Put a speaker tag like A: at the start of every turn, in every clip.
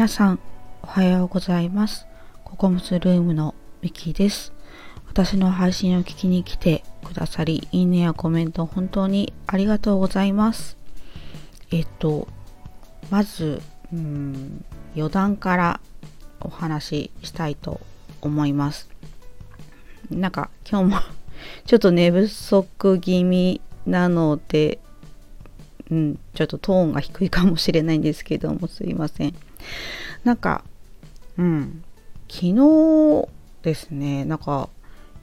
A: 皆さん、おはようございます。ココムスルームのミキです。私の配信を聞きに来てくださり、いいねやコメント本当にありがとうございます。えっと、まず、うん、余談からお話ししたいと思います。なんか今日も ちょっと寝不足気味なので、うん、ちょっとトーンが低いかもしれないんですけども、すいません。なんか、うん、昨日ですね、なんか、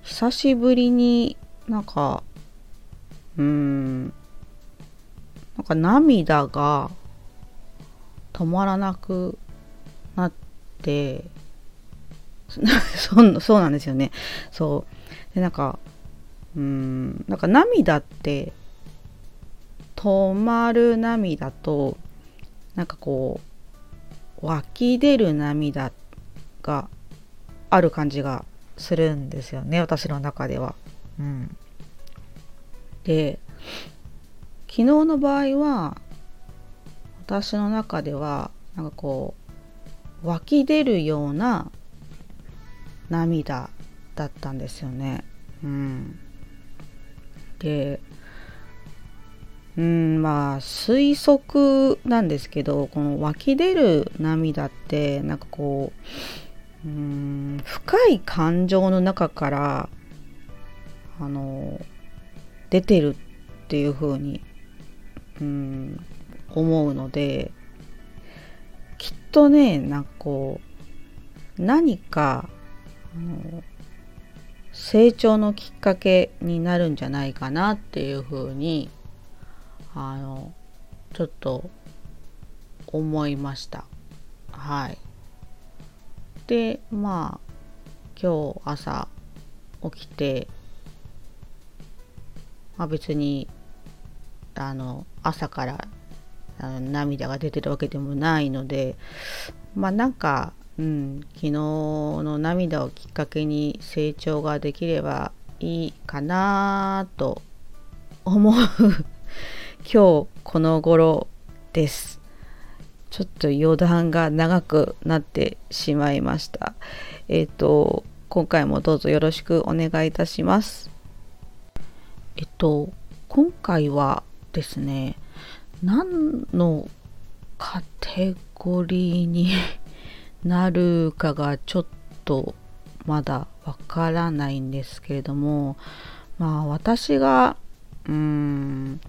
A: 久しぶりになんか、うん、なんか涙が止まらなくなって、そそうなんですよね。そう。で、なんか、うん、なんか涙って、止まる涙と、なんかこう、湧き出る涙がある感じがするんですよね、私の中では。うん。で、昨日の場合は、私の中では、なんかこう、湧き出るような涙だったんですよね。うん。で、うん、まあ推測なんですけどこの湧き出る涙ってなんかこううん深い感情の中からあの出てるっていう風にうん思うのできっとねなんかこう何かあの成長のきっかけになるんじゃないかなっていう風にあのちょっと思いました。はい。でまあ今日朝起きてまあ別にあの朝からあの涙が出てるわけでもないのでまあなんか、うん、昨日の涙をきっかけに成長ができればいいかなと思う。今日この頃です。ちょっと余談が長くなってしまいました。えっ、と、今回もどうぞよろしくお願いいたします。えっと、今回はですね、何のカテゴリーに なるかがちょっとまだわからないんですけれども、まあ私が、うーん、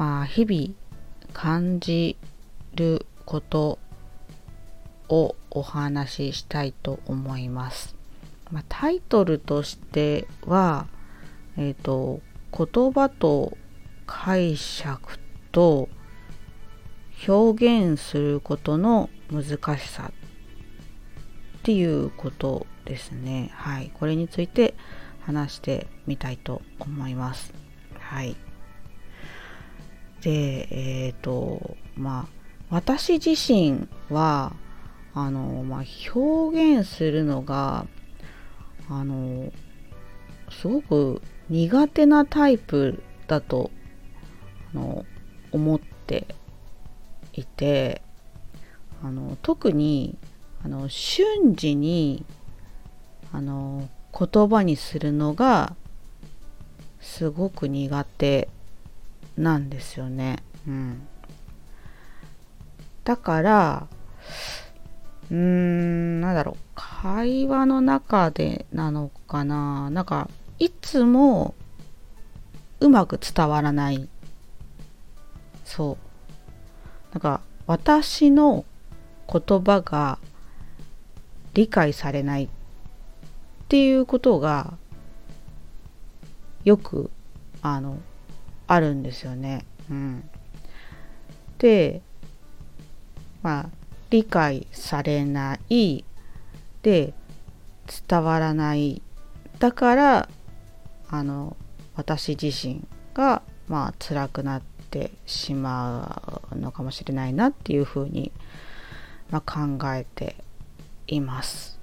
A: まあ日々感じることをお話ししたいと思います。まあ、タイトルとしては、えっ、と言葉と解釈と表現することの難しさっていうことですね。はい、これについて話してみたいと思います。はい。で、えっ、ー、と、まあ、私自身は、あの、まあ、表現するのが、あの、すごく苦手なタイプだと、あの、思っていて、あの、特に、あの、瞬時に、あの、言葉にするのが、すごく苦手なんですよね。うん。だから、うーん、なんだろう、会話の中でなのかな。なんか、いつもうまく伝わらない。そう。なんか、私の言葉が理解されないっていうことがよくあのあるんですよね。うん、でまあ理解されないで伝わらないだからあの私自身がまあ辛くなってしまうのかもしれないなっていうふうに、まあ、考えています。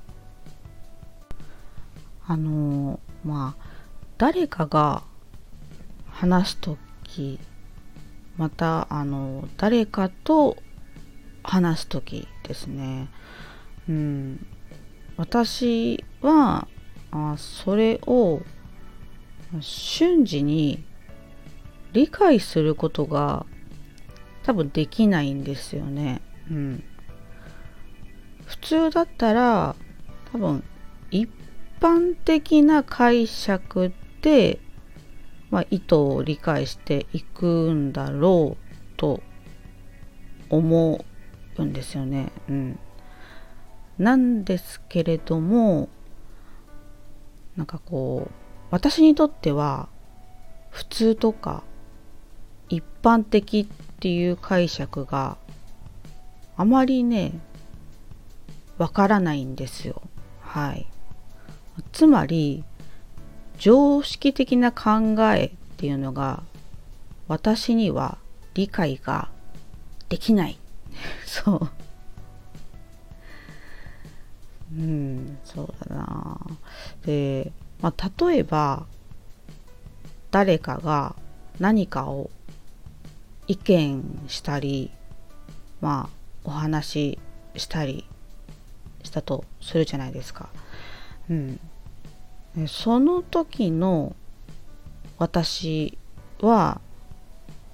A: あのまあ誰かが話す時またあの誰かと話す時ですね。うん、私はあそれを瞬時に理解することが多分できないんですよね。うん、普通だったら多分一般的な解釈で、まあ、意図を理解していくんだろうと思うんですよね。うん、なんですけれどもなんかこう私にとっては普通とか一般的っていう解釈があまりねわからないんですよ。はい。つまり常識的な考えっていうのが私には理解ができない。そう。うん、そうだな。で、まあ、例えば、誰かが何かを意見したり、まあ、お話したりしたとするじゃないですか。うん。その時の私は、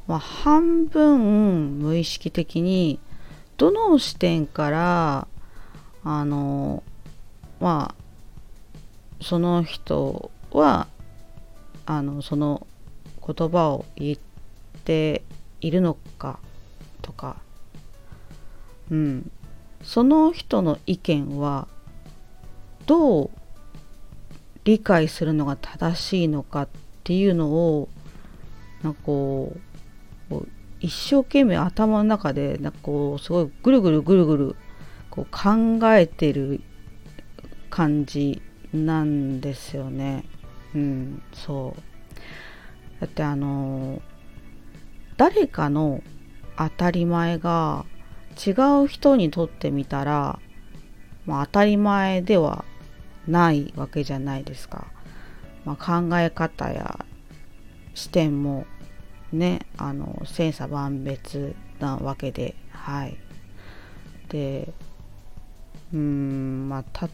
A: まあ、半分無意識的にどの視点からあのまあその人はあのその言葉を言っているのかとか、うん、その人の意見はどう理解するのが正しいのかっていうのをなんかこう一生懸命頭の中でなんかこうすごいぐるぐるぐるぐるこう考えてる感じなんですよね。うん、そう。だってあの誰かの当たり前が違う人にとってみたら、まあ、当たり前ではないわけじゃないですか。まあ、考え方や視点もねあの千差万別なわけではいでうんまあ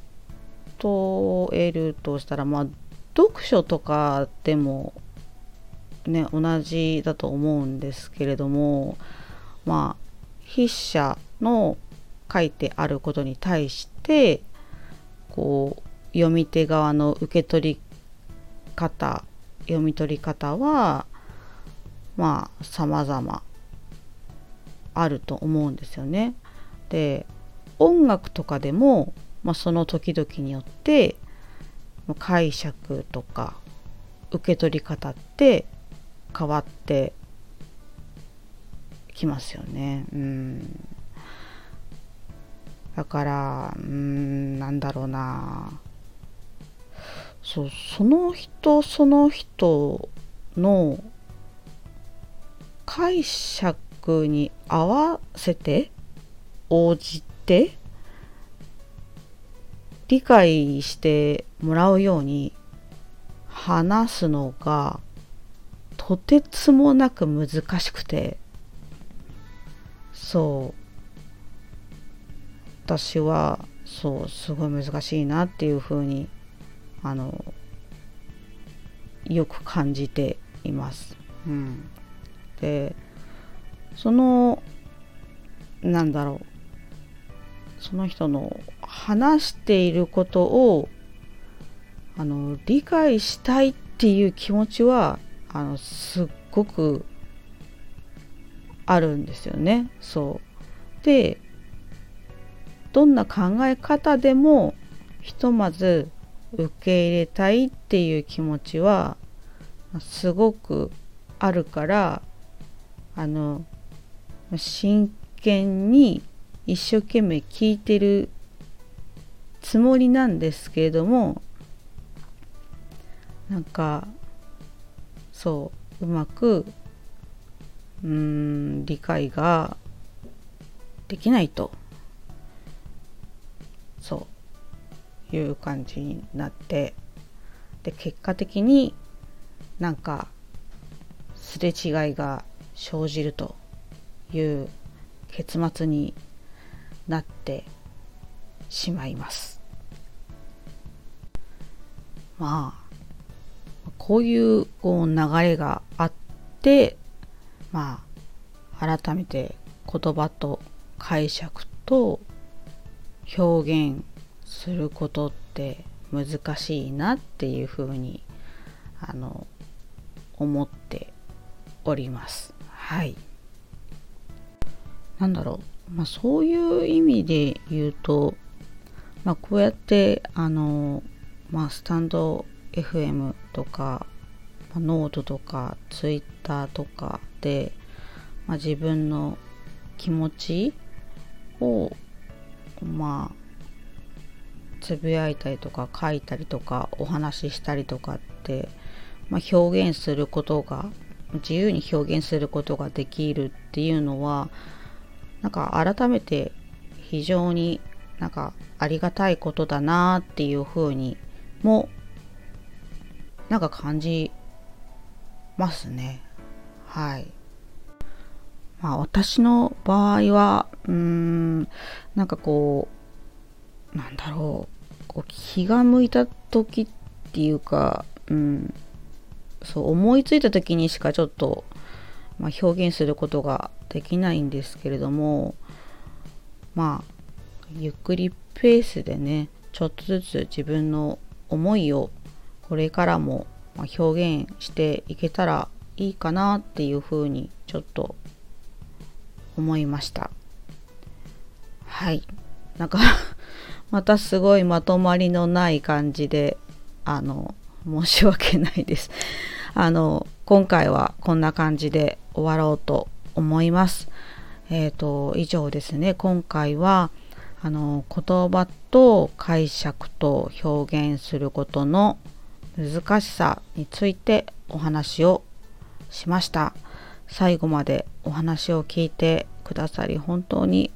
A: 例えるとしたらまあ読書とかでもね同じだと思うんですけれどもまあ筆者の書いてあることに対してこう読み手側の受け取り方読み取り方はまあ様々あると思うんですよね。で音楽とかでも、まあ、その時々によって解釈とか受け取り方って変わってきますよね。うんだからうんなんだろうなそうその人その人の解釈に合わせて応じて理解してもらうように話すのがとてつもなく難しくてそう。私はそうすごい難しいなっていうふうにあのよく感じています。うん、でそのなんだろうその人の話していることをあの理解したいっていう気持ちはあのすっごくあるんですよね。そうでどんな考え方でもひとまず受け入れたいっていう気持ちはすごくあるからあの真剣に一生懸命聞いてるつもりなんですけれどもなんかそううまくうん理解ができないと。そう。いう感じになってで結果的になんかすれ違いが生じるという結末になってしまいます。まあこういうこう流れがあってまあ改めて言葉と解釈と表現することって難しいなっていうふうにあの思っております。はい。なんだろう、まあ、そういう意味で言うと、まあ、こうやってあの、まあ、スタンド FM とか、まあ、ノートとかツイッターとかで、まあ、自分の気持ちをまあつぶやいたりとか書いたりとかお話ししたりとかって、まあ、表現することが自由に表現することができるっていうのはなんか改めて非常になんかありがたいことだなっていうふうにもなんか感じますね。はい。まあ私の場合はうーんなんかこうなんだろうこう気が向いた時っていうかうんそう思いついた時にしかちょっと、まあ、表現することができないんですけれどもまあゆっくりペースでねちょっとずつ自分の思いをこれからも表現していけたらいいかなっていうふうにちょっと思いました。はい。なんかまたすごいまとまりのない感じであの申し訳ないです。あの、今回はこんな感じで終わろうと思います。えっ、ー、と、以上ですね。今回は、あの、言葉と解釈と表現することの難しさについてお話をしました。最後までお話を聞いてくださり本当に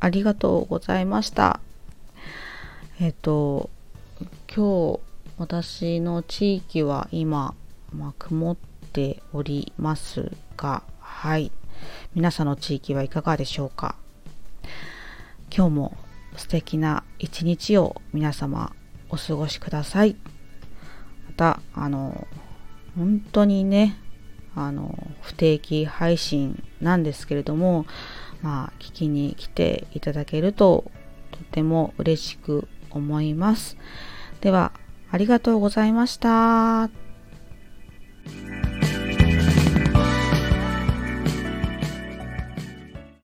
A: ありがとうございました。えっ、と、今日私の地域は今、まあ、曇っておりますが、はい。皆さんの地域はいかがでしょうか？今日も素敵な一日を皆様お過ごしください。また、あの、本当にね、あの、不定期配信なんですけれども、まあ、聞きに来ていただけるととても嬉しく思います。では、ありがとうございました。